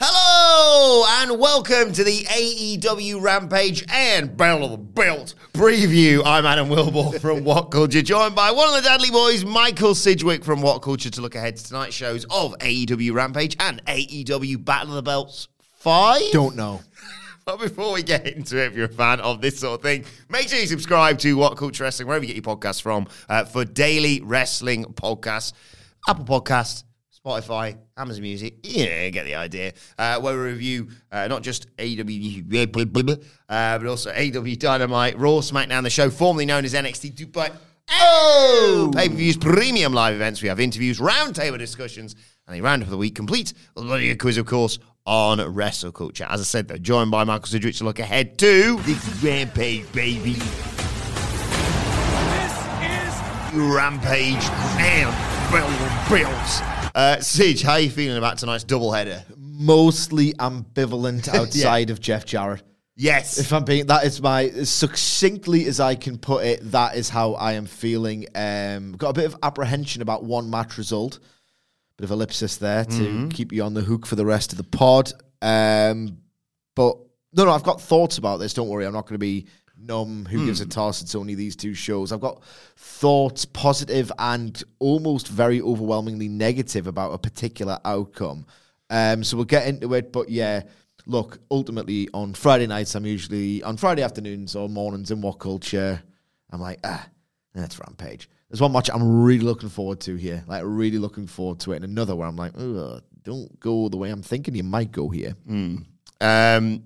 Hello and welcome to the AEW Rampage and Battle of the Belt preview. I'm Adam Wilborn from What Culture, joined by one of the Dudley boys, Michael Sidgwick from What Culture, to look ahead to tonight's shows of AEW Rampage and AEW Battle of the Belts 5. Don't know. But before we get into it, if you're a fan of this sort of thing, make sure you subscribe to What Culture Wrestling, wherever you get your podcasts from, uh, for daily wrestling podcasts. Apple Podcasts, Spotify, Amazon Music, yeah, get the idea. Uh, where we review uh, not just AEW, uh, but also AW Dynamite, Raw, SmackDown, the show formerly known as NXT Dubai. Oh! Pay per views, premium live events. We have interviews, roundtable discussions, and a roundup of the week complete with a bloody quiz, of course, on wrestle culture. As I said, though, joined by Michael Sidgwick to look ahead to this is Rampage, baby. This is Rampage and Bell Bills. Uh, Sidge, how are you feeling about tonight's doubleheader? mostly ambivalent outside of Jeff Jarrett. Yes. If I'm being that is my as succinctly as I can put it, that is how I am feeling. Um, got a bit of apprehension about one match result. Bit of ellipsis there to Mm-hmm. keep you on the hook for the rest of the pod. Um, but no, no, I've got thoughts about this. Don't worry, I'm not going to be numb. Who gives a Hmm. toss? It's only these two shows. I've got thoughts, positive and almost very overwhelmingly negative about a particular outcome. Um, so we'll get into it. But yeah, look, ultimately on Friday nights, I'm usually on Friday afternoons or mornings in what culture. I'm like, ah, that's Rampage. There's one match I'm really looking forward to here. Like, really looking forward to it. And another where I'm like, don't go the way I'm thinking you might go here. Um,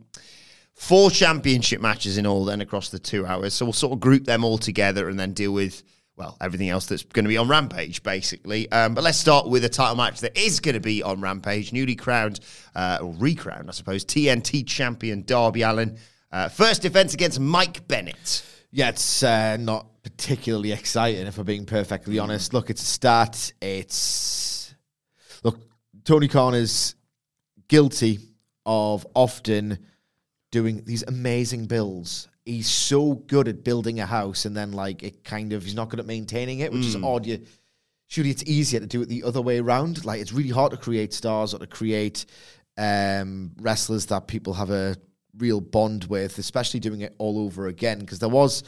four championship matches in all then across the two hours. So we'll sort of group them all together and then deal with, well, everything else that's going to be on Rampage, basically. Um, but let's start with a title match that is going to be on Rampage. Newly crowned, uh, or recrowned, I suppose, TNT champion Darby Allin. Uh, first defense against Mike Bennett. Yeah, it's uh, not particularly exciting, if I'm being perfectly honest. Look, it's a start. It's. Look, Tony Khan is guilty of often doing these amazing builds. He's so good at building a house, and then, like, it kind of, he's not good at maintaining it, which is odd. You, surely it's easier to do it the other way around. Like, it's really hard to create stars or to create um, wrestlers that people have a real bond with, especially doing it all over again. Because there was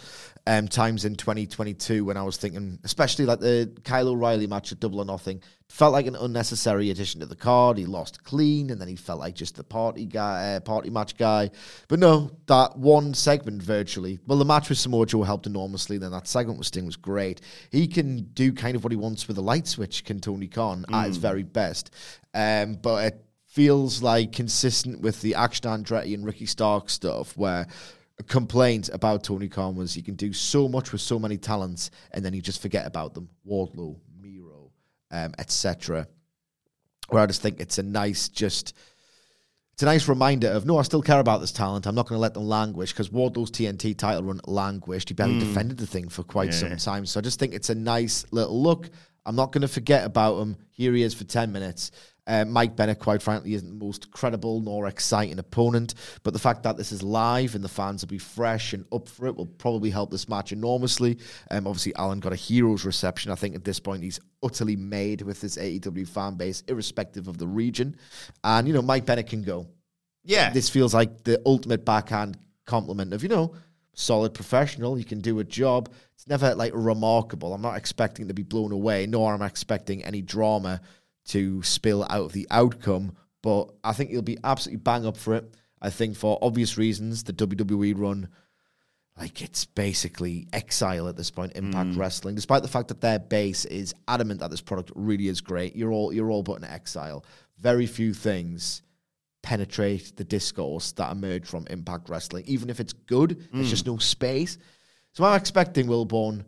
um, times in 2022 when I was thinking, especially like the Kyle O'Reilly match at Double or Nothing, felt like an unnecessary addition to the card. He lost clean, and then he felt like just the party guy, uh, party match guy. But no, that one segment virtually. Well, the match with Samoa Joe helped enormously. Then that segment with Sting was great. He can do kind of what he wants with a light switch. Can Tony Khan at his very best? Um, but it feels like consistent with the Action Andretti and Ricky Stark stuff, where complaint about Tony Khan was he can do so much with so many talents, and then you just forget about them. Wardlow, Miro, um, etc. Where I just think it's a nice, just it's a nice reminder of no, I still care about this talent. I'm not going to let them languish because Wardlow's TNT title run languished. He barely defended the thing for quite some time. So I just think it's a nice little look. I'm not going to forget about him. Here he is for 10 minutes. Uh, Mike Bennett, quite frankly, isn't the most credible nor exciting opponent. But the fact that this is live and the fans will be fresh and up for it will probably help this match enormously. Um, obviously, Allin got a hero's reception. I think at this point he's utterly made with this AEW fan base, irrespective of the region. And, you know, Mike Bennett can go. Yeah. This feels like the ultimate backhand compliment of, you know, solid professional. You can do a job. It's never like remarkable. I'm not expecting to be blown away, nor am I expecting any drama to spill out of the outcome. But I think he'll be absolutely bang up for it. I think for obvious reasons, the WWE run, like it's basically exile at this point. Impact mm. Wrestling, despite the fact that their base is adamant that this product really is great, you're all you're all but in exile. Very few things penetrate the discourse that emerge from Impact Wrestling. Even if it's good, there's mm. just no space. So I'm expecting Will Wilborn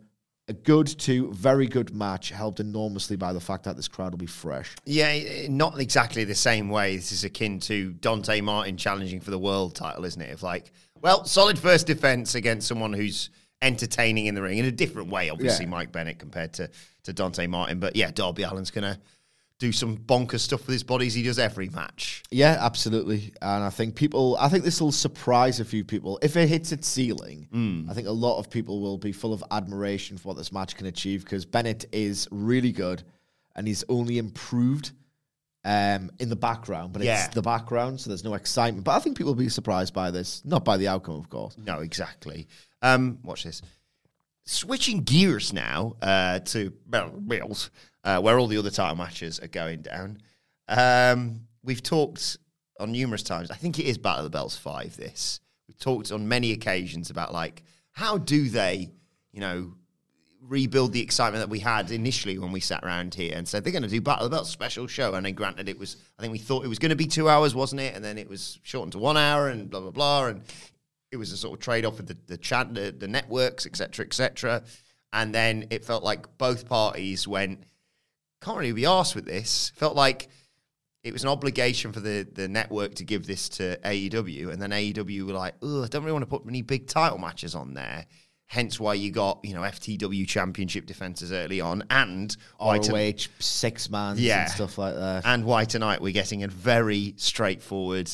a good to very good match, helped enormously by the fact that this crowd will be fresh. Yeah, eh, not exactly the same way. This is akin to Dante Martin challenging for the world title, isn't it? Of like, well, solid first defense against someone who's entertaining in the ring in a different way, obviously, Yeah. Mike Bennett compared to, to Dante Martin. But yeah, Darby Allin's going to do some bonkers stuff with his body as he does every match. Yeah, absolutely. And I think people, I think this will surprise a few people. If it hits its ceiling, I think a lot of people will be full of admiration for what this match can achieve because Bennett is really good and he's only improved um, in the background, but Yeah. it's the background, so there's no excitement. But I think people will be surprised by this, not by the outcome, of course. No, exactly. Um, watch this. Switching gears now uh, to well, Wales, uh, where all the other title matches are going down. Um, we've talked on numerous times. I think it is Battle of the Bells five. This we've talked on many occasions about like how do they, you know, rebuild the excitement that we had initially when we sat around here and said they're going to do Battle of the Bells special show. And then granted, it was I think we thought it was going to be two hours, wasn't it? And then it was shortened to one hour and blah blah blah. And it was a sort of trade off with the the, chat, the the networks, etc. etc. And then it felt like both parties went can't really be arsed with this. Felt like it was an obligation for the, the network to give this to AEW, and then AEW were like, "Oh, I don't really want to put any big title matches on there." Hence, why you got you know FTW Championship defenses early on, and ROH, six man, Yeah. and stuff like that. and why tonight we're getting a very straightforward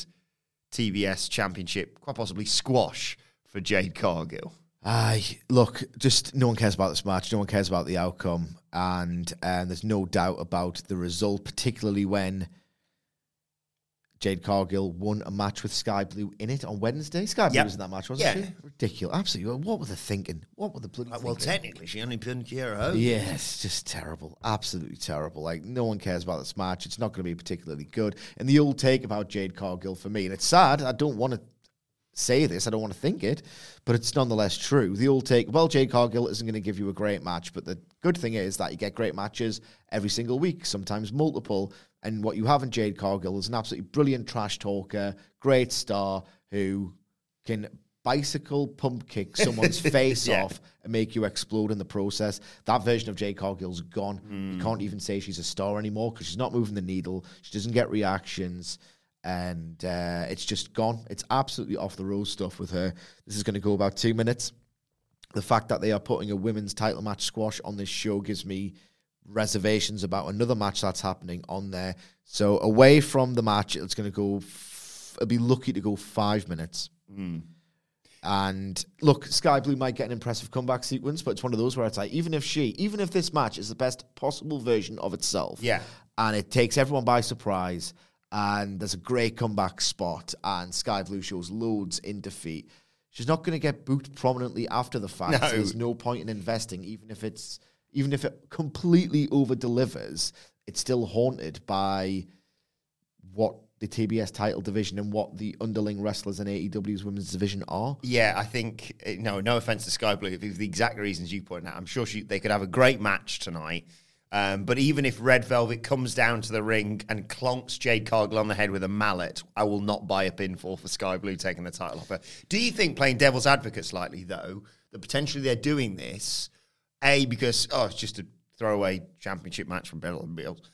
TBS Championship, quite possibly squash for Jade Cargill. Aye, look, just no one cares about this match. No one cares about the outcome, and um, there's no doubt about the result, particularly when Jade Cargill won a match with Skye Blue in it on Wednesday. Skye Blue Yep. was in that match, wasn't Yeah. she? Ridiculous, absolutely. What were they thinking? What were the bloody? Uh, well, technically, she only pinned Kiera Hogan. Yeah, it's just terrible. Absolutely terrible. Like, no one cares about this match. It's not going to be particularly good. And the old take about Jade Cargill for me, and it's sad, I don't want to say this, I don't want to think it, but it's nonetheless true. The old take, well, Jade Cargill isn't going to give you a great match, but the good thing is that you get great matches every single week, sometimes multiple. And what you have in Jade Cargill is an absolutely brilliant trash talker, great star who can bicycle pump kick someone's face Yeah. off and make you explode in the process. That version of Jade Cargill's gone. You hmm. can't even say she's a star anymore because she's not moving the needle. She doesn't get reactions. And uh, it's just gone. It's absolutely off the road stuff with her. This is going to go about two minutes. The fact that they are putting a women's title match squash on this show gives me reservations about another match that's happening on there. So away from the match, it's going to go. F- it'll be lucky to go five minutes. And look, Skye Blue might get an impressive comeback sequence, but it's one of those where it's like, even if she, even if this match is the best possible version of itself, Yeah. and it takes everyone by surprise, and there's a great comeback spot, and Skye Blue shows loads in defeat, she's not going to get booked prominently after the fact. No. There's no point in investing, even if it's, even if it completely over delivers, it's still haunted by what the TBS title division and what the underling wrestlers in AEW's women's division are. Yeah, I think eh, no, no offense to Skye Blue, for the exact reasons you pointed out. I'm sure she, they could have a great match tonight. Um, but even if Red Velvet comes down to the ring and clonks Jade Cargill on the head with a mallet, I will not buy a pinfall for Skye Blue taking the title off her. Do you think, playing devil's advocate slightly, though, that potentially they're doing this, A, because, oh, it's just a throwaway championship match from Battle and Bills.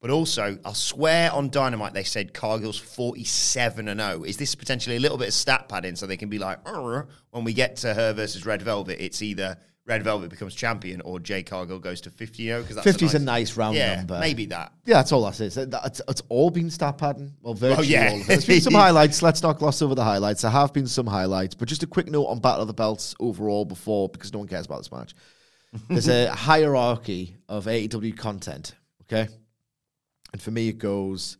But also, I'll swear on Dynamite they said Cargill's 47 and 0. Is this potentially a little bit of stat padding so they can be like, when we get to her versus Red Velvet, it's either Red Velvet becomes champion or Jade Cargill goes to 50 0? Because 50 is a nice round yeah, number. maybe that. Yeah, that's all that is. It's, it's all been stat padding. Well, virtually yeah. all of it. There's been some highlights. Let's not gloss over the highlights. There have been some highlights, but just a quick note on Battle of the Belts overall before, because no one cares about this match. There's a hierarchy of AEW content, okay? And for me, it goes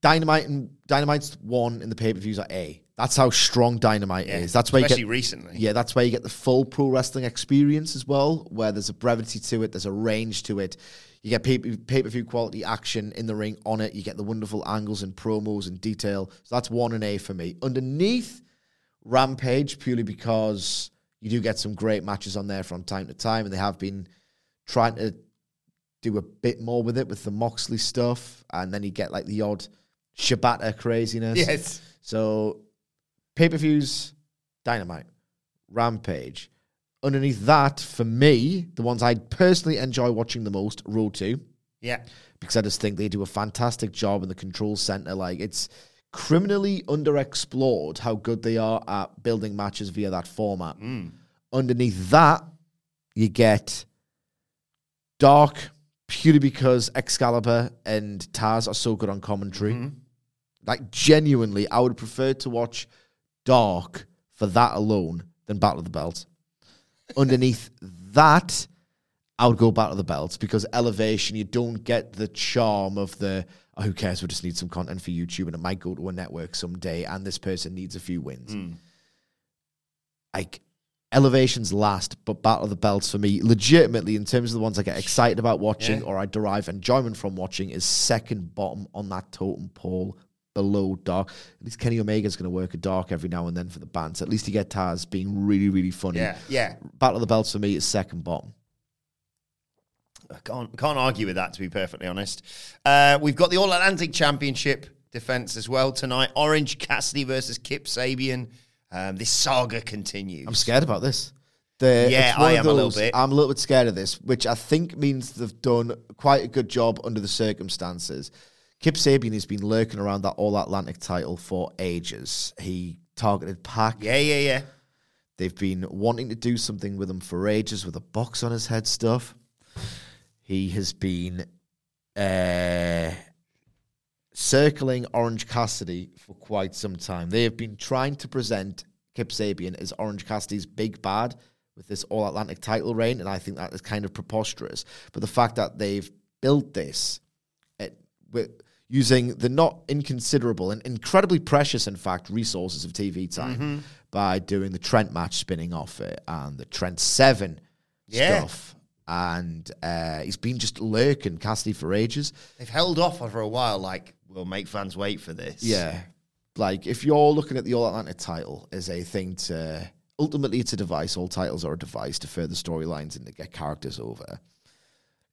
Dynamite and Dynamite's one in the pay per views are A. That's how strong Dynamite Yeah, is. That's where you get recently. Yeah, that's where you get the full pro wrestling experience as well, where there's a brevity to it, there's a range to it. You get pay per view quality action in the ring on it. You get the wonderful angles and promos and detail. So that's one and A for me. Underneath Rampage, purely because you do get some great matches on there from time to time, and they have been trying to do a bit more with it with the Moxley stuff, and then you get like the odd Shibata craziness. Yes. So pay per views, Dynamite, Rampage. Underneath that, for me, the ones I personally enjoy watching the most, Road 2, Yeah. because I just think they do a fantastic job in the control center. Like, it's criminally underexplored how good they are at building matches via that format. Mm. Underneath that, you get Dark, purely because Excalibur and Taz are so good on commentary. Mm-hmm. Like, genuinely, I would prefer to watch Dark for that alone than Battle of the Belts. Underneath that, I would go Battle of the Belts because elevation, you don't get the charm of the, oh, who cares, we just need some content for YouTube and it might go to a network someday and this person needs a few wins. Hmm. Like, elevation's last, but Battle of the Belts for me, legitimately, in terms of the ones I get excited about watching Yeah. or I derive enjoyment from watching, is second bottom on that totem pole below Dark. At least Kenny Omega's going to work a Dark every now and then for the bands. At least you get Taz being really, really funny. Yeah. Yeah. Battle of the Belts for me is second bottom. I can't, can't argue with that, to be perfectly honest. Uh, we've got the All Atlantic Championship defense as well tonight. Orange Cassidy versus Kip Sabian. Um, this saga continues. I'm scared about this. The, Yeah, I am a little bit. I'm a little bit scared of this, which I think means they've done quite a good job under the circumstances. Kip Sabian has been lurking around that All Atlantic title for ages. He targeted Pac. Yeah, yeah, yeah. They've been wanting to do something with him for ages with a box on his head stuff. He has been uh, circling Orange Cassidy for quite some time. They have been trying to present Kip Sabian as Orange Cassidy's big bad with this All Atlantic title reign, and I think that is kind of preposterous. But the fact that they've built this uh, with using the not inconsiderable and incredibly precious, in fact, resources of TV time by doing the Trent match spinning off it and the Trent Seven Yeah. stuff. And uh, he's been just lurking Cassidy for ages. They've held off for a while, like, we'll make fans wait for this. Yeah. Like, if you're looking at the All Atlantic title as a thing to. Ultimately, it's a device. All titles are a device to further storylines and to get characters over.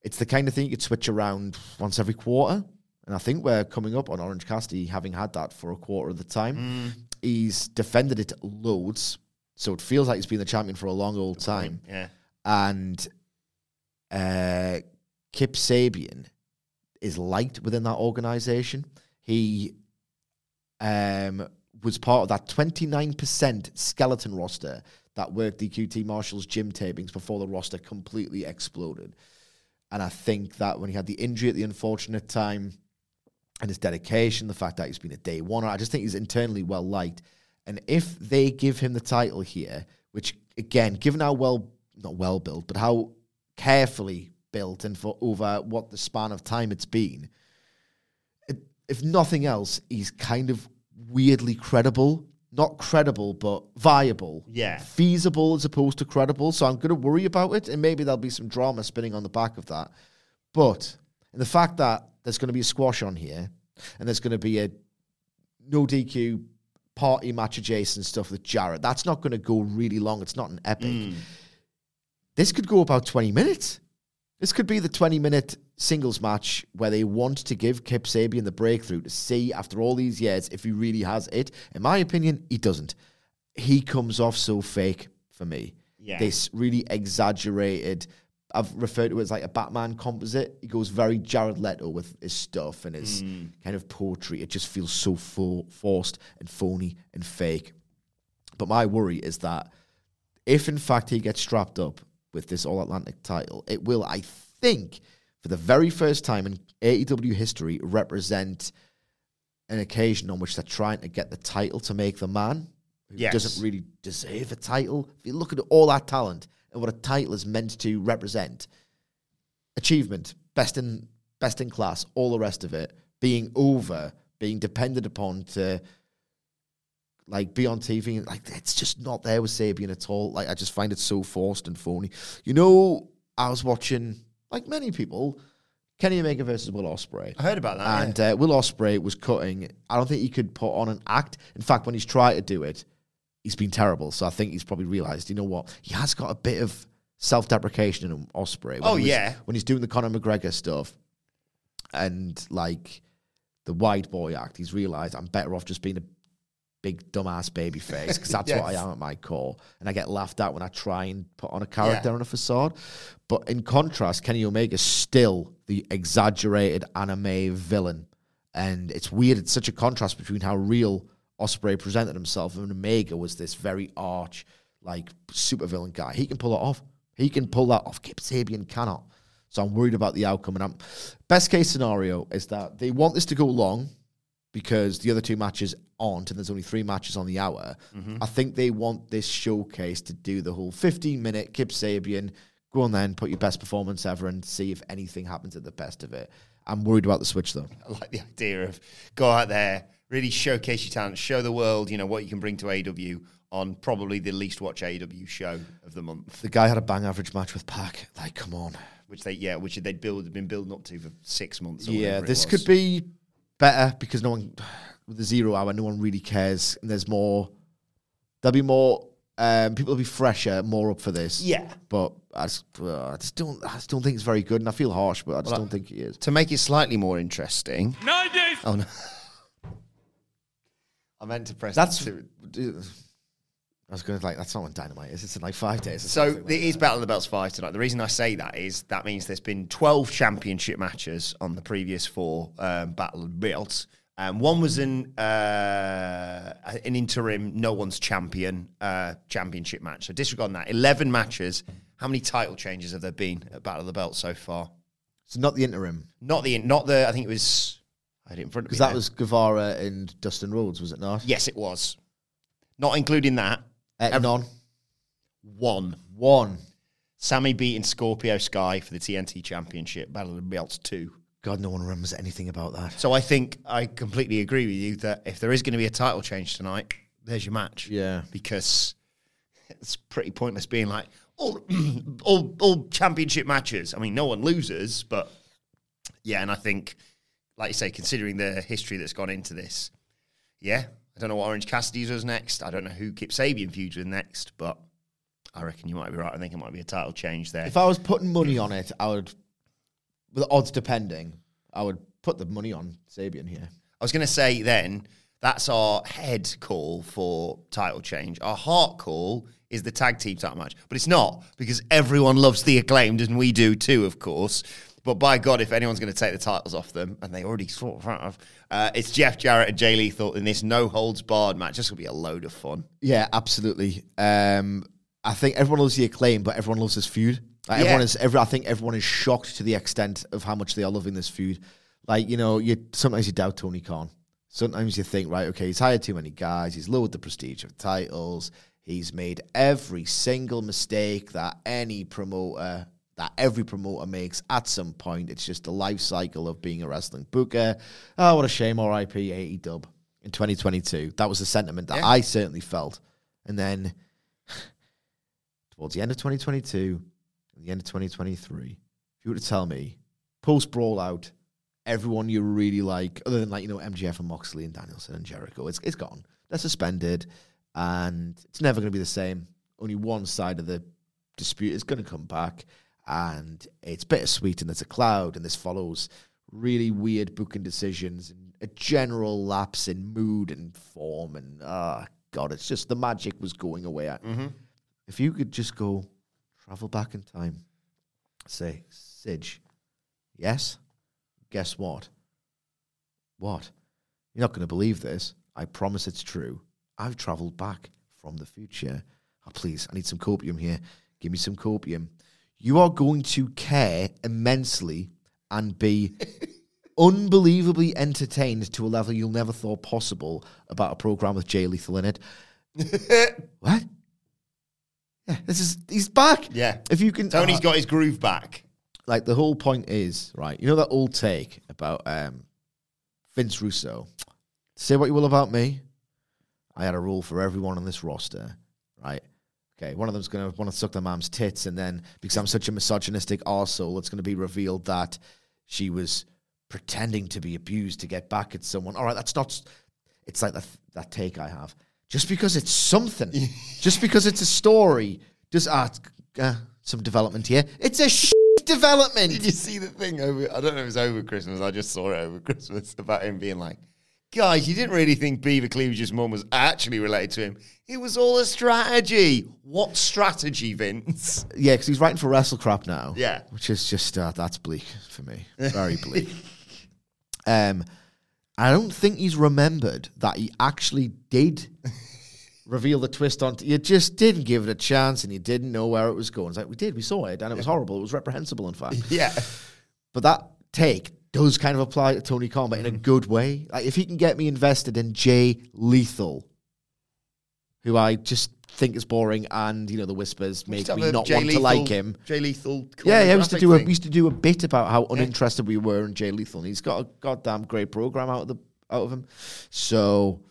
It's the kind of thing you could switch around once every quarter. And I think we're coming up on Orange Cassidy having had that for a quarter of the time. He's defended it loads. So it feels like he's been the champion for a long old time. Yeah. And uh, Kip Sabian is liked within that organization. He um, was part of that 29% skeleton roster that worked the QT Marshall's gym tapings before the roster completely exploded. And I think that when he had the injury at the unfortunate time and his dedication, the fact that he's been a day one, I just think he's internally well liked. And if they give him the title here, which again, given how well, not well built, but how carefully built and for over what the span of time it's been, it, if nothing else, he's kind of weirdly credible. Not credible, but viable. Yeah. Feasible as opposed to credible. So I'm going to worry about it, and maybe there'll be some drama spinning on the back of that. But in the fact that there's going to be a squash on here, and there's going to be a no DQ party match adjacent stuff with Jarrett, that's not going to go really long. It's not an epic. Hmm. This could go about 20 minutes. This could be the 20 minute singles match where they want to give Kip Sabian the breakthrough to see after all these years if he really has it. In my opinion, he doesn't. He comes off so fake for me. Yeah. This really exaggerated. I've referred to it as like a Batman composite. He goes very Jared Leto with his stuff and his mm. kind of poetry. It just feels so full, forced and phony and fake. But my worry is that if in fact he gets strapped up with this All Atlantic title, it will, I think, for the very first time in AEW history, represent an occasion on which they're trying to get the title to make the man who Yes. doesn't really deserve a title. If you look at all that talent and what a title is meant to represent, achievement, best in best in class, all the rest of it, being over, being depended upon to like be on TV, and like it's just not there with Sabian at all. Like I just find it so forced and phony. You know, I was watching like many people, Kenny Omega versus Will Ospreay. I heard about that. And uh, Will Ospreay was cutting. I don't think he could put on an act. In fact, when he's tried to do it, he's been terrible. So I think he's probably realised, you know what? He has got a bit of self-deprecation in him, Ospreay. When Oh, was- yeah. when he's doing the Conor McGregor stuff and like the white boy act, he's realised I'm better off just being a big dumbass baby face because that's what I am at my core. And I get laughed at when I try and put on a character on a facade. But in contrast, Kenny Omega's still the exaggerated anime villain. And it's weird. It's such a contrast between how real Ospreay presented himself and Omega was this very arch, like super villain guy. He can pull it off. He can pull that off. Kip Sabian cannot. So I'm worried about the outcome. And I'm best case scenario is that they want this to go long because the other two matches aren't, and there's only three matches on the hour. Mm-hmm. I think they want this showcase to do the whole 15 minute Kip Sabian. Go on then, put your best performance ever, and see if anything happens at the best of it. I'm worried about the switch though. I like the idea of go out there, really showcase your talent, show the world, you know, what you can bring to AW on probably the least watch AW show of the month, The guy had a bang average match with Pac. Like, come on. which they yeah, which they'd build been building up to for six months. Or Yeah, whatever it this was. could be better because no one with the zero hour, no one really cares, and there's more. There'll be more. Um, people will be fresher, more up for this. Yeah. but I just, uh, I just don't. I just don't think it's very good, and I feel harsh, but I just Well, don't think it is. to make it slightly more interesting. No, Dave! Oh no. I meant to press. That's. the- I was going to like. That's not when Dynamite is. It's in like five days. So something it like is. Battle of the Belts five tonight. The reason I say that is that means there's been 12 championship matches on the previous four um, Battle of the Belts. Um, one was an uh, an interim no one's champion uh, championship match. So disregard that. 11 matches. How many title changes have there been at Battle of the Belts so far? So not the interim Not the not the. I think it was. I had it in front of me. because that now. was Guevara and Dustin Rhodes, was it not? yes, it was. Not including that. Uh, Ev- none. One. One. Sammy beating Scorpio Sky for the TNT Championship. Battle of the Belts two. God, no one remembers anything about that. So I think I completely agree with you that if there is going to be a title change tonight, there's your match. Yeah. Because it's pretty pointless being like all all all championship matches. I mean, no one loses, but yeah, and I think, like you say, considering the history that's gone into this, yeah, I don't know what Orange Cassidy does next. I don't know who Kip Sabian feuds with next, but I reckon you might be right. I think it might be a title change there. If I was putting money on it, I would, with odds depending, I would put the money on Sabian here. I was going to say then that's our head call for title change. Our heart call is the tag team title match, but it's not because everyone loves the acclaimed and we do too, of course. But by God, if anyone's going to take the titles off them, and they already sort of have, uh, it's Jeff Jarrett and Jay Lethal in this no holds barred match. This will be a load of fun. Yeah, absolutely. Um, I think everyone loves the acclaim, but everyone loves this feud. Like, Yeah. Everyone is. Every, I think everyone is shocked to the extent of how much they are loving this feud. Like you know, you sometimes you doubt Tony Khan. Sometimes you think, right, okay, he's hired too many guys. He's lowered the prestige of titles. He's made every single mistake that any promoter, that every promoter makes at some point. It's just the life cycle of being a wrestling booker. Oh, what a shame, RIP, 80 dub in 2022. That was the sentiment that Yeah. I certainly felt. And then towards the end of 2022 and the end of 2023, if you were to tell me post brawl out, everyone you really like, other than like, you know, MJF and Moxley and Danielson and Jericho, it's, it's gone. They're suspended and it's never going to be the same. Only one side of the dispute is going to come back. And it's bittersweet, and there's a cloud, and this follows really weird booking decisions and a general lapse in mood and form, and ah, god, it's just the magic was going away. Mm-hmm. If you could just go travel back in time, say, Sidge, yes, guess what? What? You're not going to believe this. I promise it's true. I've traveled back from the future. Oh, please, I need some copium here. Give me some copium. You are going to care immensely and be unbelievably entertained to a level you'll never thought possible about a program with Jay Lethal in it. what? Yeah, this is he's back. Yeah. If you can, Tony's uh, got his groove back. like the whole point is right. You know that old take about um, Vince Russo. Say what you will about me. I had a rule for everyone on this roster, right? Okay, one of them's going to want to suck their mom's tits, and then because I'm such a misogynistic arsehole, it's going to be revealed that she was pretending to be abused to get back at someone. All right, that's not. It's like that that take I have. Just because it's something, just because it's a story, just ah, uh, some development here. It's a sh- development. Did you see the thing over? I don't know if it was over Christmas. I just saw it over Christmas about him being like, guys, you didn't really think Beaver Cleavage's mum was actually related to him. It was all a strategy. What strategy, Vince? Yeah, because he's writing for WrestleCrap now. Yeah. which is just uh, that's bleak for me. Very bleak. um, I don't think he's remembered that he actually did reveal the twist on. you just didn't give it a chance, and you didn't know where it was going. It's like we did, we saw it, and it was horrible. It was reprehensible, in fact. Yeah. But that take does kind of apply to Tony Khan, but in a good way. Like if he can get me invested in Jay Lethal, who I just think is boring, and you know the whispers make me not want to like him. Jay Lethal. Yeah, yeah. We used to do a we used to do a bit about how uninterested we were in Jay Lethal, and he's got a goddamn great program out of the out of him. So,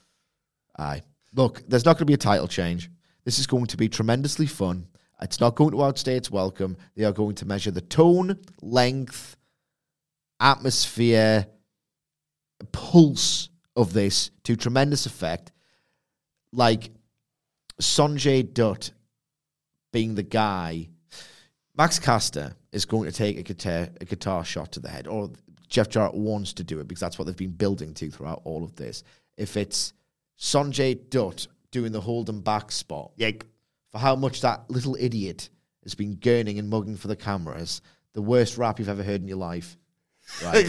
aye, look, there's not going to be a title change. This is going to be tremendously fun. It's not going to outstay its welcome. They are going to measure the tone, length, atmosphere, pulse of this to tremendous effect. Like Sanjay Dutt being the guy, Max Caster is going to take a guitar a guitar shot to the head, or Jeff Jarrett wants to do it because that's what they've been building to throughout all of this. If it's Sanjay Dutt doing the hold and back spot, Yeah. for how much that little idiot has been gurning and mugging for the cameras, the worst rap you've ever heard in your life. Right?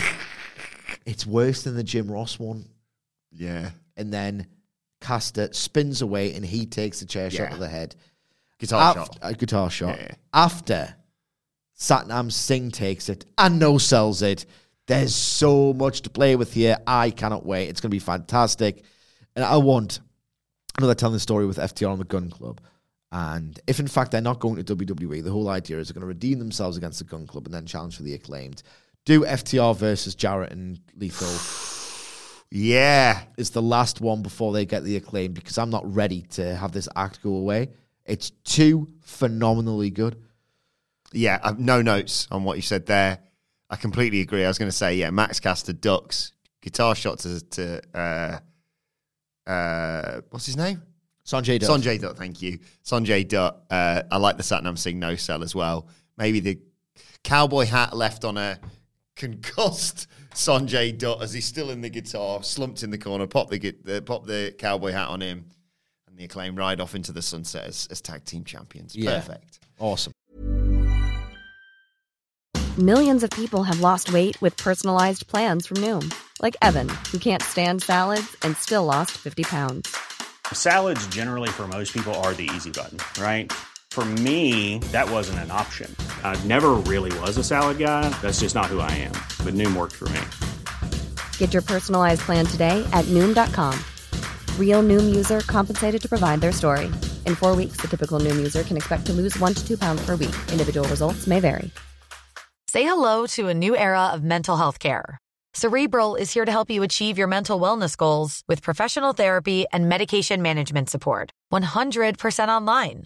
it's worse than the Jim Ross one. Yeah. And then Caster spins away and he takes the chair shot Yeah. to the head. Guitar Af- shot. A guitar shot. Yeah. After Satnam Singh takes it and no sells it. There's so much to play with here. I cannot wait. It's going to be fantastic. And I want, another telling the story with FTR and the Gunn Club. And if in fact they're not going to WWE, the whole idea is they're going to redeem themselves against the Gunn Club and then challenge for the acclaimed. Do FTR versus Jarrett and Lethal Yeah. It's the last one before they get the acclaim because I'm not ready to have this act go away. It's too phenomenally good. Yeah. I've no notes on what you said there. I completely agree. I was going to say, yeah, Max Caster ducks guitar shot to, to uh, uh, what's his name? Sanjay Dutt. Sanjay Dutt, thank you. Sanjay Dutt. Uh, I like the Satnam Singh no sell as well. Maybe the cowboy hat left on a concussed Sanjay Dutt as he's still in the guitar, slumped in the corner. Pop the uh, pop the cowboy hat on him, and the acclaim ride off into the sunset as, as tag team champions. Yeah. Perfect. Awesome. Millions of people have lost weight with personalized plans from Noom, like Evan, who can't stand salads and still lost 50 pounds. Salads, generally, for most people, are the easy button, right? For me, that wasn't an option. I never really was a salad guy. That's just not who I am. But Noom worked for me. Get your personalized plan today at Noom.com. Real Noom user compensated to provide their story. In four weeks, the typical Noom user can expect to lose one to two pounds per week. Individual results may vary. Say hello to a new era of mental health care. Cerebral is here to help you achieve your mental wellness goals with professional therapy and medication management support. 100% online.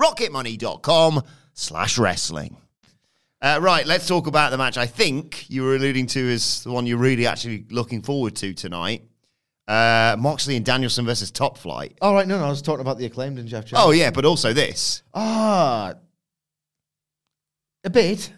rocketmoney.com slash wrestling. Uh, right, let's talk about the match I think you were alluding to as the one you're really actually looking forward to tonight. Uh, Moxley and Danielson versus Top Flight. All right, no, no, I was talking about the acclaimed and Jeff Jarrett. Oh, yeah, but also this. Ah, a bit.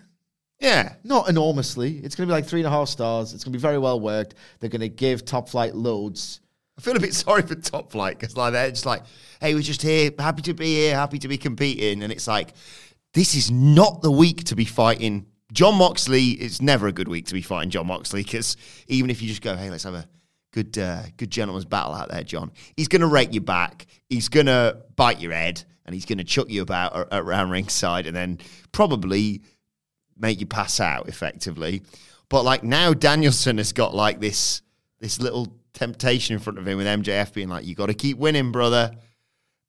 Yeah. Not enormously. It's going to be like three and a half stars. It's going to be very well worked. They're going to give Top Flight loads. Feel a bit sorry for Top Flight because like they're just like, hey, we're just here, happy to be here, happy to be competing, and it's like, this is not the week to be fighting John Moxley. It's never a good week to be fighting John Moxley because even if you just go, hey, let's have a good, uh, good gentleman's battle out there, John. He's to rake you back. He's to bite your head, and he's to chuck you about around ringside, and then probably make you pass out effectively. But like now, Danielson has got like this this little temptation in front of him with MJF being like, "You got to keep winning, brother."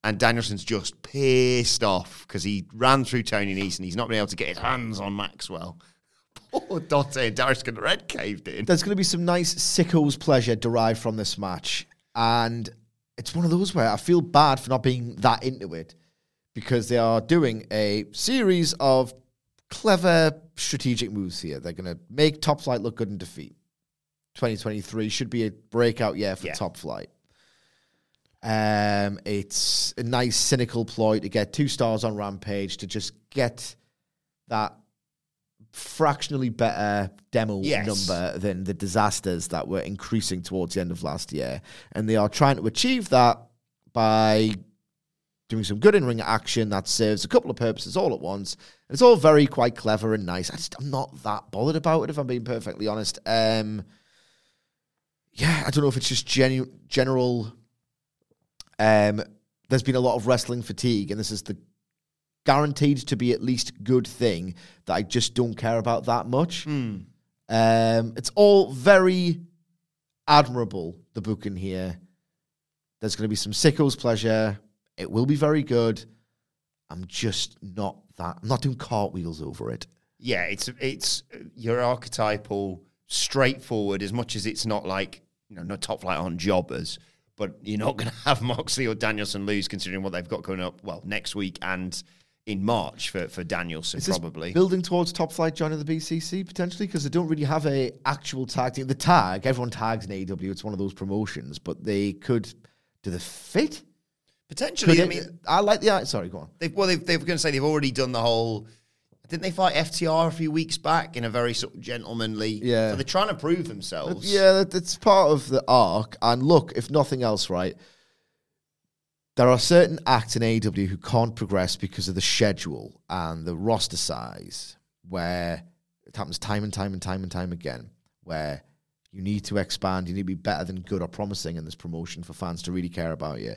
And Danielson's just pissed off because he ran through Tony Nese and he's not been able to get his hands on Maxwell. Poor Dante and Darius red caved in. There's going to be some nice sickles pleasure derived from this match. And it's one of those where I feel bad for not being that into it because they are doing a series of clever strategic moves here. They're going to make Top Flight look good in defeat. 2023 should be a breakout year for Yeah. Top Flight. Um, it's a nice cynical ploy to get two stars on Rampage to just get that fractionally better demo Yes. number than the disasters that were increasing towards the end of last year. And they are trying to achieve that by doing some good in ring action that serves a couple of purposes all at once. It's all very quite clever and nice. I just, I'm not that bothered about it, if I'm being perfectly honest. Um, yeah, I don't know if it's just genu- general. Um, there's been a lot of wrestling fatigue, and this is the guaranteed to be at least good thing that I just don't care about that much. Um, it's all very admirable, the booking here. There's going to be some sickles pleasure. It will be very good. I'm just not that. I'm not doing cartwheels over it. Yeah, it's it's your archetypal, straightforward. As much as it's not like you know, not top flight on jobbers, but you're not going to have Moxley or Danielson lose, considering what they've got coming up. Well, next week and in March for for Danielson probably. building towards top flight joining the BCC potentially because they don't really have a actual tag team. The tag, everyone tags in AEW. It's one of those promotions, but they could. Do they fit? Potentially, Could I it- mean, I like the. Sorry, go on. They've, well, they've, they're going to say they've already done the whole. Didn't they fight FTR a few weeks back in a very sort of gentlemanly? Yeah. So they're trying to prove themselves. Yeah, that's part of the arc. And look, if nothing else, right, there are certain acts in AEW who can't progress because of the schedule and the roster size, where it happens time and time and time and time again, where you need to expand, you need to be better than good or promising in this promotion for fans to really care about you.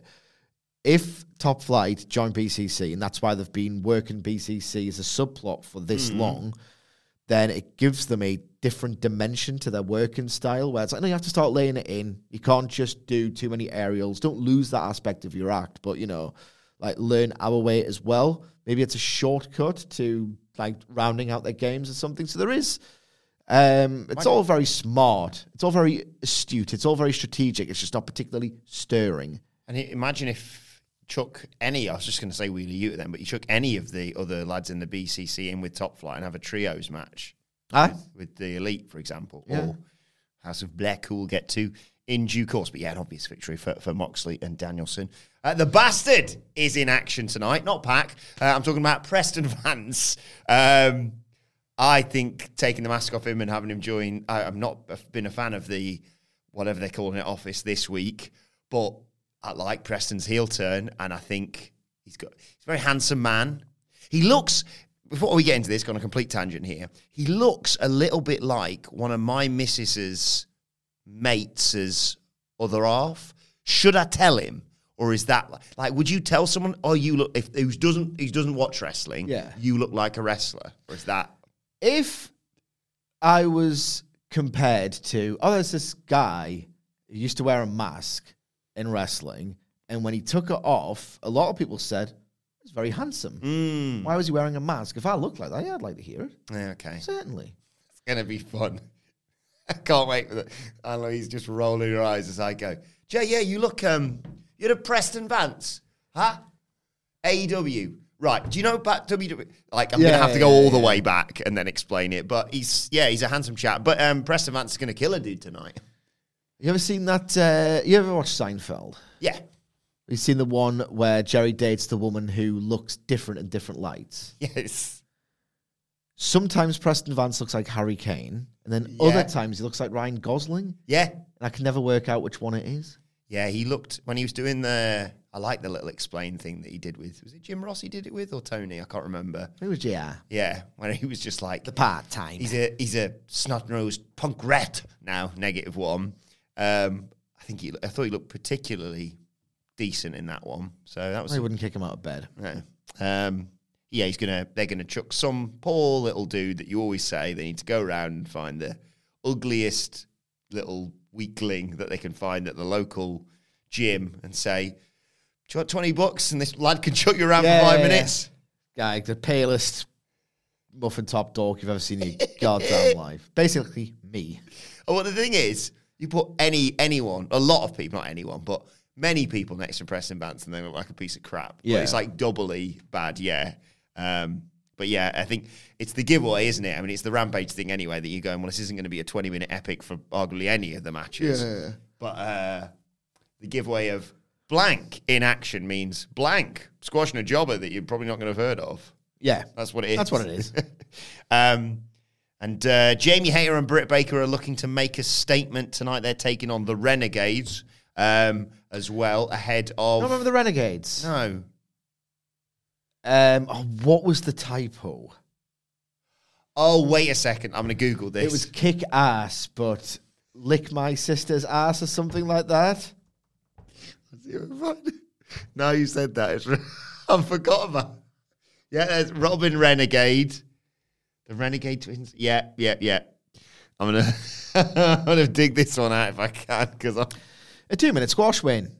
If Top Flight join BCC, and that's why they've been working BCC as a subplot for this long, then it gives them a different dimension to their working style where it's like, no, you have to start laying it in. You can't just do too many aerials. Don't lose that aspect of your act. But, you know, like learn our way as well. Maybe it's a shortcut to like rounding out their games or something. So there is. Um, it's all very smart. It's all very astute. It's all very strategic. It's just not particularly stirring. And imagine if chuck any, I was just going to say Wheeler Yuta then, but you chuck any of the other lads in the BCC in with Top Flight and have a trios match Aye. with the Elite, for example, Yeah. or House of Black, who we'll get to in due course. But yeah, an obvious victory for, for Moxley and Danielson. Uh, the Bastard is in action tonight, not Pac. Uh, I'm talking about Preston Vance. Um, I think taking the mask off him and having him join, I, I'm not been a fan of the whatever they're calling it office this week, but I like Preston's heel turn, and I think he's got he's a very handsome man. He looks before we get into this, on a complete tangent here. He looks a little bit like one of my missus's mates' other half. Should I tell him? Or is that like, like would you tell someone, oh you look if who doesn't he doesn't watch wrestling, Yeah. you look like a wrestler? Or is that if I was compared to, oh, there's this guy who used to wear a mask in wrestling, and when he took it off, a lot of people said he's very handsome. Mm. Why was he wearing a mask? If I looked like that, yeah, I'd like to hear it. Yeah, okay. Certainly. It's gonna be fun. I can't wait for it. I know he's just rolling her eyes as I go. Jay, yeah, you look um you're a Preston Vance, huh? AEW. Right. Do you know about WWE? Like, I'm Yeah, gonna have to go all the way back and then explain it. But he's yeah, he's a handsome chap. But um Preston Vance is gonna kill a dude tonight. You ever seen that? Uh, you ever watched Seinfeld? Yeah. You've seen the one where Jerry dates the woman who looks different in different lights. Yes. Sometimes Preston Vance looks like Harry Kane, and then Yeah. other times he looks like Ryan Gosling. Yeah. And I can never work out which one it is. Yeah, he looked when he was doing the I like the little explain thing that he did with was it Jim Ross he did it with or Tony? I can't remember. It was JR. Yeah, when he was just like The part time. He's a he's a snot nosed punk rat now, negative one. Um, I think he I thought he looked particularly decent in that one. So that was I wouldn't kick him out of bed. no. Um, yeah, he's gonna they're gonna chuck some poor little dude that you always say they need to go around and find the ugliest little weakling that they can find at the local gym and say, Do you want twenty bucks and this lad can chuck you around Yeah, for five yeah, yeah. minutes? Guy, the palest muffin top dog you've ever seen in your goddamn life. Basically, me. Oh, well, the thing is, you put any anyone, a lot of people, not anyone, but many people next to Preston and they look like a piece of crap. But Yeah. it's like doubly bad, yeah. Um, but yeah, I think it's the giveaway, isn't it? I mean, it's the rampage thing anyway that you're going. Well, this isn't going to be a 20 minute epic for arguably any of the matches. Yeah. But uh, the giveaway of blank in action means blank squashing a jobber that you're probably not going to have heard of. Yeah. That's what it is. That's what it is. um, and uh, Jamie Hayter and Britt Baker are looking to make a statement tonight. They're taking on the Renegades um, as well ahead of. I remember the Renegades. no. Um, oh, what was the typo? Oh, wait a second. I'm going to Google this. It was kick ass, but lick my sister's ass or something like that. no, you said that. I forgot about. Yeah, there's Robin Renegade, the Renegade twins. Yeah, yeah, yeah. I'm gonna, I'm gonna dig this one out if I can because I'm. A two minute squash win.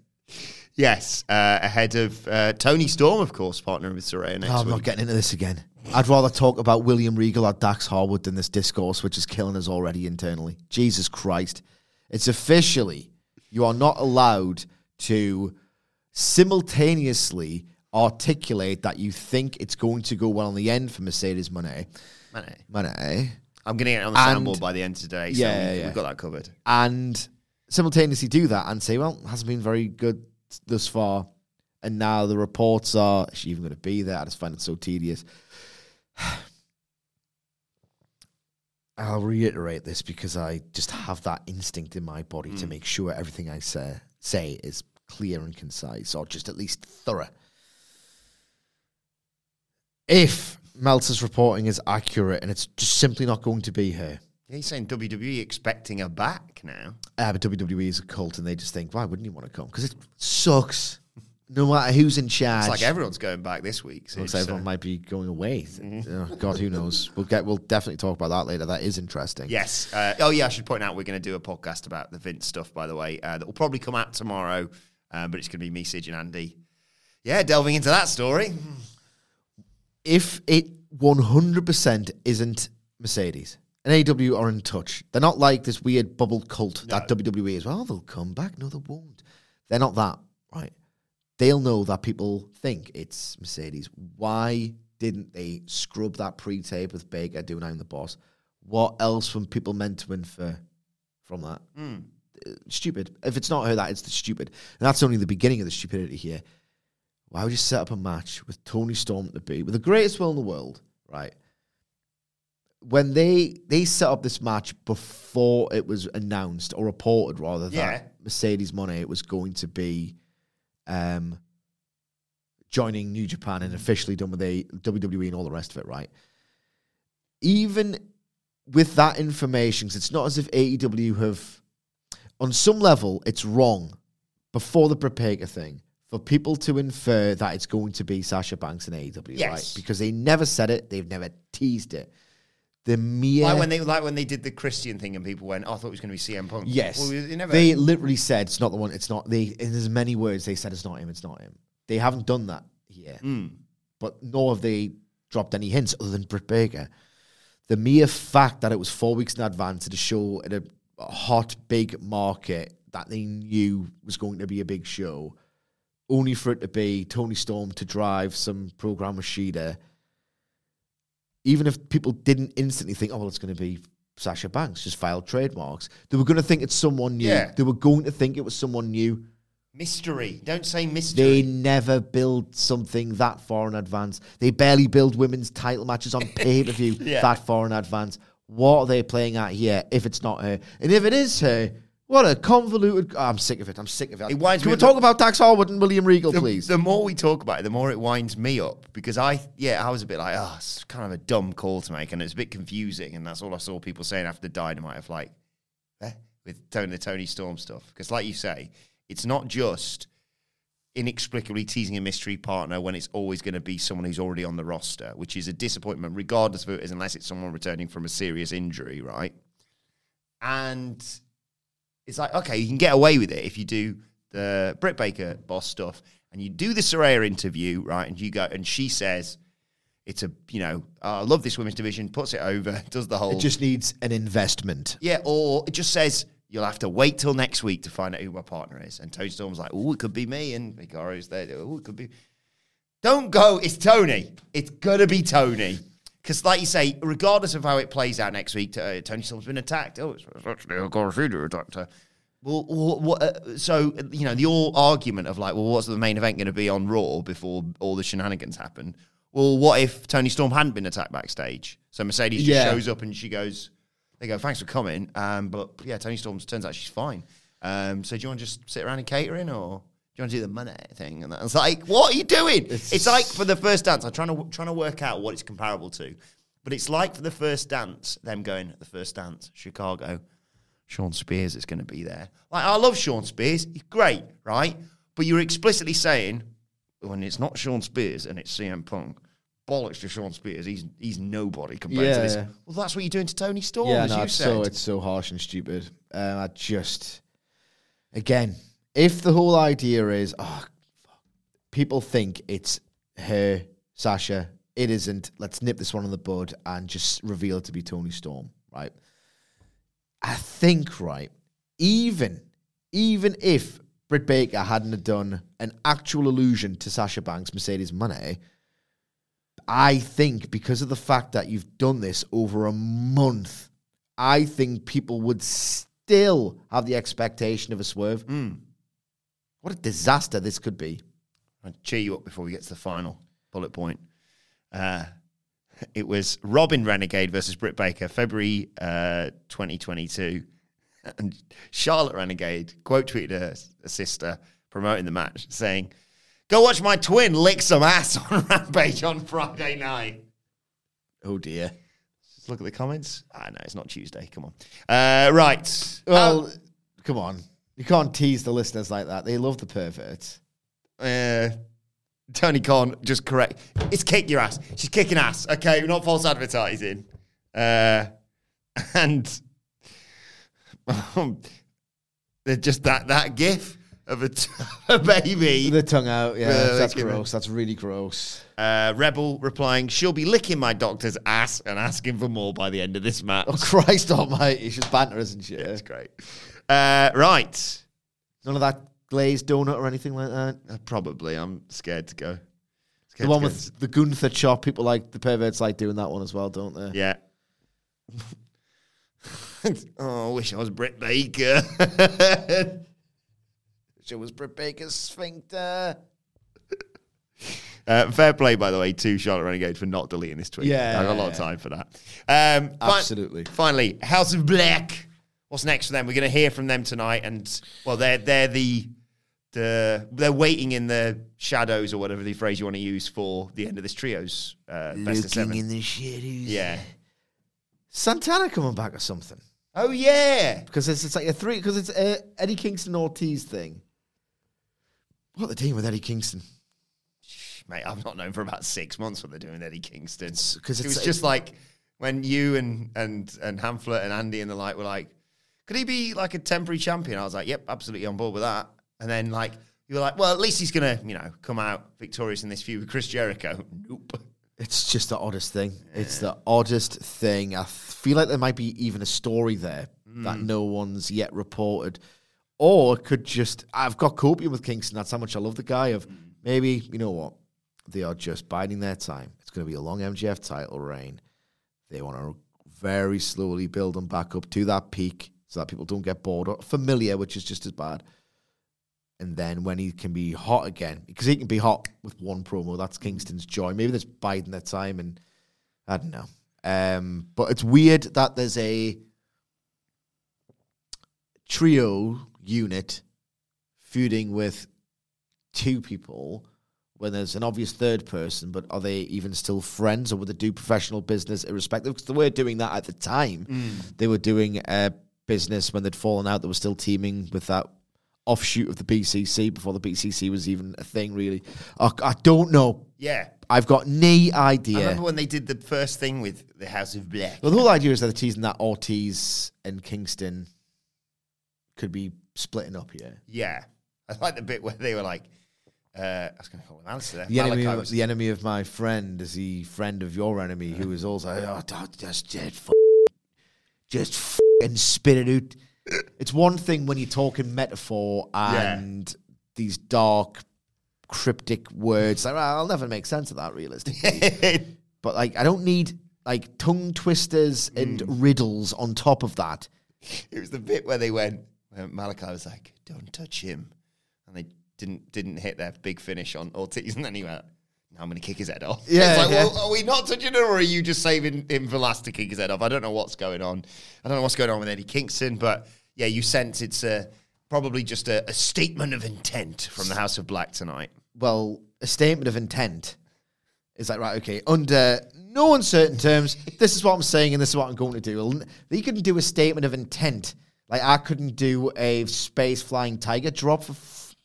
Yes, uh, ahead of uh, Toni Storm, of course, partnering with Saraya next Oh, I'm week. not getting into this again. I'd rather talk about William Regal or Dax Harwood than this discourse, which is killing us already internally. Jesus Christ. It's officially, you are not allowed to simultaneously articulate that you think it's going to go well on the end for Mercedes Moné. Mane. Monet. I'm going to get it on the And- soundboard by the end of today. So Yeah, we, yeah. we've got that covered. and simultaneously do that and say, well, hasn't been very good thus far. And now the reports are, is she even going to be there? I just find it so tedious. I'll reiterate this because I just have that instinct in my body to hmm. make sure everything I say, say is clear and concise or just at least thorough. If Meltzer's reporting is accurate and it's just simply not going to be her, he's saying WWE expecting her back now. uh, but WWE is a cult, and they just think, why wouldn't you want to come? Because it sucks. No matter who's in charge, It's like everyone's going back this week. So looks like uh, everyone might be going away. Oh, God, who knows? We'll get. We'll definitely talk about that later. That is interesting. Yes. Uh, oh, yeah. I should point out we're going to do a podcast about the Vince stuff, by the way. Uh, that will probably come out tomorrow, uh, but it's going to be me, Sidge, and Andy yeah, delving into that story. If it 100% isn't Mercedes and AW are in touch, they're not like this weird bubble cult that WWE is. Well, they'll come back. No, they won't. They're not that, right? They'll know that people think it's Mercedes. Why didn't they scrub that pre-tape with Baker doing I'm the boss? What else from people meant to infer from that? Uh, Stupid. If it's not her, that it's the stupid. And that's only the beginning of the stupidity here. Why would you set up a match with Toni Storm to be with the greatest will in the world, right? When they they set up this match before it was announced or reported rather Yeah. that Mercedes Moné was going to be um joining New Japan and officially done with the WWE and all the rest of it, right? Even with that information, 'cause it's not as if AEW have on some level it's wrong before the Baker thing for people to infer that it's going to be Sasha Banks and AEW, Yes. right? Because they never said it, they've never teased it. The mere Like when they like when they did the Christian thing and people went, oh, I thought it was going to be CM Punk. Yes. Well, you never. They literally said it's not the one, it's not they in as many words they said it's not him, it's not him. They haven't done that here. Hmm. But nor have they dropped any hints other than Britt Baker. The mere fact that it was four weeks in advance at a show at a hot big market that they knew was going to be a big show, only for it to be Toni Storm to drive some program with Shida. Even if people didn't instantly think, oh well, it's going to be Sasha Banks, just filed trademarks, they were going to think it's someone new. Yeah. They were going to think it was someone new. mystery. Don't say mystery. They never build something that far in advance. They barely build women's title matches on pay per view Yeah. that far in advance. What are they playing at here if it's not her? And if it is her, what a convoluted. oh, I'm sick of it. I'm sick of it. It winds Can me we up talk about Dax Harwood and William Regal, the, please? the more we talk about it, the more it winds me up because I, yeah, I was a bit like, oh, it's kind of a dumb call to make, and it's a bit confusing, and that's all I saw people saying after the Dynamite of like, eh, with Tony the Toni Storm stuff, because like you say, it's not just inexplicably teasing a mystery partner when it's always going to be someone who's already on the roster, which is a disappointment, regardless of who it is, unless it's someone returning from a serious injury, right? And it's like, okay, you can get away with it if you do the Britt Baker boss stuff and you do the Saraya interview, right? And you go, and she says, it's a, you know, "Oh, I love this women's division, puts it over, does the whole. it just needs an investment. Yeah, or it just says you'll have to wait till next week to find out who my partner is. And Toni Storm's like, oh, it could be me. And Hikaru's there. Oh, it could be. Don't go. It's Tony. It's gonna be Tony. Because, like you say, regardless of how it plays out next week, uh, Toni Storm's been attacked. Oh, it's it's actually Shida who attacked her. Well, wha- what, uh, so you know the all argument of like, well, what's the main event going to be on Raw before all the shenanigans happen? Well, what if Toni Storm hadn't been attacked backstage? So Mercedes just Yeah. shows up and she goes, they go, thanks for coming. Um, but yeah, Toni Storm turns out she's fine. Um, so do you want to just sit around and catering or do you want to do the money thing? And it's like, what are you doing? It's, like for the first dance, I'm trying to trying to work out what it's comparable to. But it's like for the first dance, them going, the first dance, Chicago, Shawn Spears is going to be there. Like, I love Shawn Spears. He's great, right? But you're explicitly saying, when it's not Shawn Spears and it's CM Punk, bollocks to Shawn Spears. He's he's nobody compared to this. Yeah. Well, that's what you're doing to Toni Storm, yeah, as no, you it's said. so it's so harsh and stupid. Um, I just, again, if the whole idea is, oh, people think it's her, Sasha, it isn't. Let's nip this one in the bud and just reveal it to be Toni Storm, right? I think, right, even even if Britt Baker hadn't done an actual allusion to Sasha Banks, Mercedes Money, I think because of the fact that you've done this over a month, I think people would still have the expectation of a swerve. Mm. What a disaster this could be. I'll cheer you up before we get to the final bullet point. Uh, it was Robin Renegade versus Britt Baker, February uh, 2022. And Charlotte Renegade quote tweeted her, her sister promoting the match, saying, Go watch my twin lick some ass on Rampage on Friday night. Oh dear. Just look at the comments. Ah, know it's not Tuesday. Come on. Uh, right. Well, come on. You can't tease the listeners like that. They love the perverts. Uh, Tony Khan, just correct. It's kick your ass. She's kicking ass. Okay, not false advertising. Uh, and um, they're just that that gif. of a, t- a baby. The tongue out. Yeah, Yeah, that's gross. That's really gross. Uh, Rebel replying, she'll be licking my doctor's ass and asking for more by the end of this match. Oh Christ Almighty! She's banter, isn't she? That's great. Uh, right. None of that glazed donut or anything like that. Uh, probably. I'm scared to go. The one to go. with the Gunther chop. People like the perverts like doing that one as well, don't they? Yeah. oh, I wish I was Britt Baker. She was Britt Baker's sphincter. Uh, fair play, by the way, to Charlotte Renegade for not deleting this tweet. Yeah. I got a lot of time for that. Um, fi- Absolutely. finally, House of Black. What's next for them? We're going to hear from them tonight, and well, they're they're the the they're waiting in the shadows or whatever the phrase you want to use for the end of this trio's uh, best of seven. the shadows. yeah. Santana coming back or something. Oh yeah. Because it's, it's like a three. Because it's a Eddie Kingston Ortiz thing. What the team with Eddie Kingston? Mate, I've not known for about six months what they're doing with Eddie Kingston. 'cause it it's- was just like when you and and and Hamflet and Andy and the like were like, could he be like a temporary champion? I was like, yep, absolutely on board with that. And then like you were like, well, at least he's gonna you know come out victorious in this feud with Chris Jericho. Nope. It's just the oddest thing. It's the oddest thing. I feel like there might be even a story there that mm. no one's yet reported. Or it could just, I've got copium with Kingston. That's how much I love the guy. Of maybe, you know what? They are just biding their time. It's going to be a long MJF title reign. They want to very slowly build them back up to that peak so that people don't get bored or familiar, which is just as bad. And then when he can be hot again, because he can be hot with one promo, that's Kingston's joy. Maybe that's biding their time, and I don't know. Um, but it's weird that there's a trio unit feuding with two people when there's an obvious third person, but are they even still friends or would they do professional business irrespective? Because they were doing that at the time. They were doing uh, business when they'd fallen out. They were still teaming with that offshoot of the BCC before the BCC was even a thing, really. I, I don't know. Yeah. I've got no I idea. remember when they did the first thing with the House of Black. Well, the whole idea is that they're teasing that Ortiz and Kingston could be splitting up here. Yeah. I like the bit where they were like, uh, I was going to call him Alistair. The enemy, of, was- the enemy of my friend is the friend of your enemy, who is also oh, just just f- just fucking spit it out. It's one thing when you're talking metaphor and these dark, cryptic words. Like, well, I'll never make sense of that realistically. but like, I don't need like tongue twisters and Mm. riddles on top of that. it was the bit where they went, where Malakai was like, don't touch him. And they didn't didn't hit their big finish on Ortiz. And then he went, I'm going to kick his head off. Yeah, It's like, yeah. well, are we not touching him or are you just saving him for last to kick his head off? I don't know what's going on. I don't know what's going on with Eddie Kingston, but yeah, you sense it's a, probably just a, a statement of intent from the House of Black tonight. well, a statement of intent is like, right, okay, under no uncertain terms, this is what I'm saying and this is what I'm going to do. You couldn't do a statement of intent. Like, I couldn't do a space flying tiger drop for, f-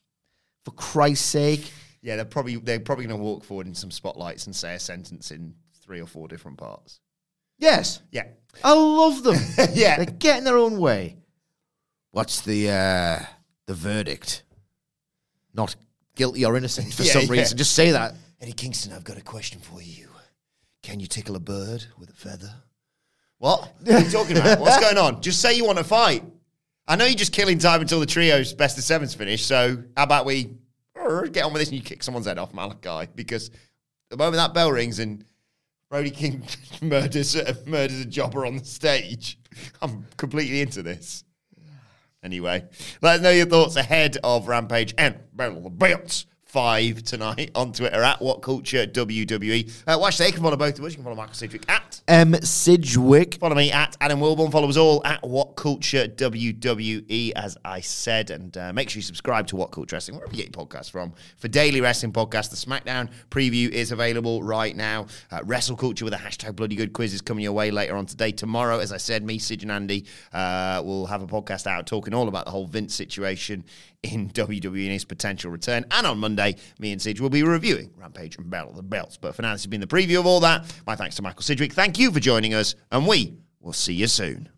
for Christ's sake. Yeah, they're probably they're probably going to walk forward in some spotlights and say a sentence in three or four different parts. Yes, Yeah, I love them. Yeah. They get in their own way. What's the uh, the verdict? Not guilty or innocent for Yeah, some yeah. reason. Just say that. Eddie Kingston, I've got a question for you. Can you tickle a bird with a feather? What? What are you talking about? What's going on? Just say you want to fight. I know you're just killing time until the trio's best of sevens finish. So how about we get on with this and you kick someone's head off, Malakai? Because the moment that bell rings and Brody King murders murders a jobber on the stage, I'm completely into this. Anyway, let us know your thoughts ahead of Rampage and Battle of the Belts 5 tonight on Twitter at What Culture WWE. Uh, watch they can follow both of us. You can follow Michael Sidgwick at M. Sidgwick. Follow me at Adam Wilborn. Follow us all at What Culture WWE, as I said. And uh, make sure you subscribe to What Culture Wrestling, wherever you get your podcasts from. For daily wrestling podcasts, the SmackDown preview is available right now. Uh, Wrestle Culture with a hashtag Bloody Good quiz is coming your way later on today. Tomorrow, as I said, me, Sidge, and Andy uh, will have a podcast out talking all about the whole Vince situation in WWE and his potential return. And on Monday, me and Sidge will be reviewing Rampage and Battle of the Belts. But for now, this has been the preview of all that. My thanks to Michael Sidgwick. Thank you for joining us, and we will see you soon.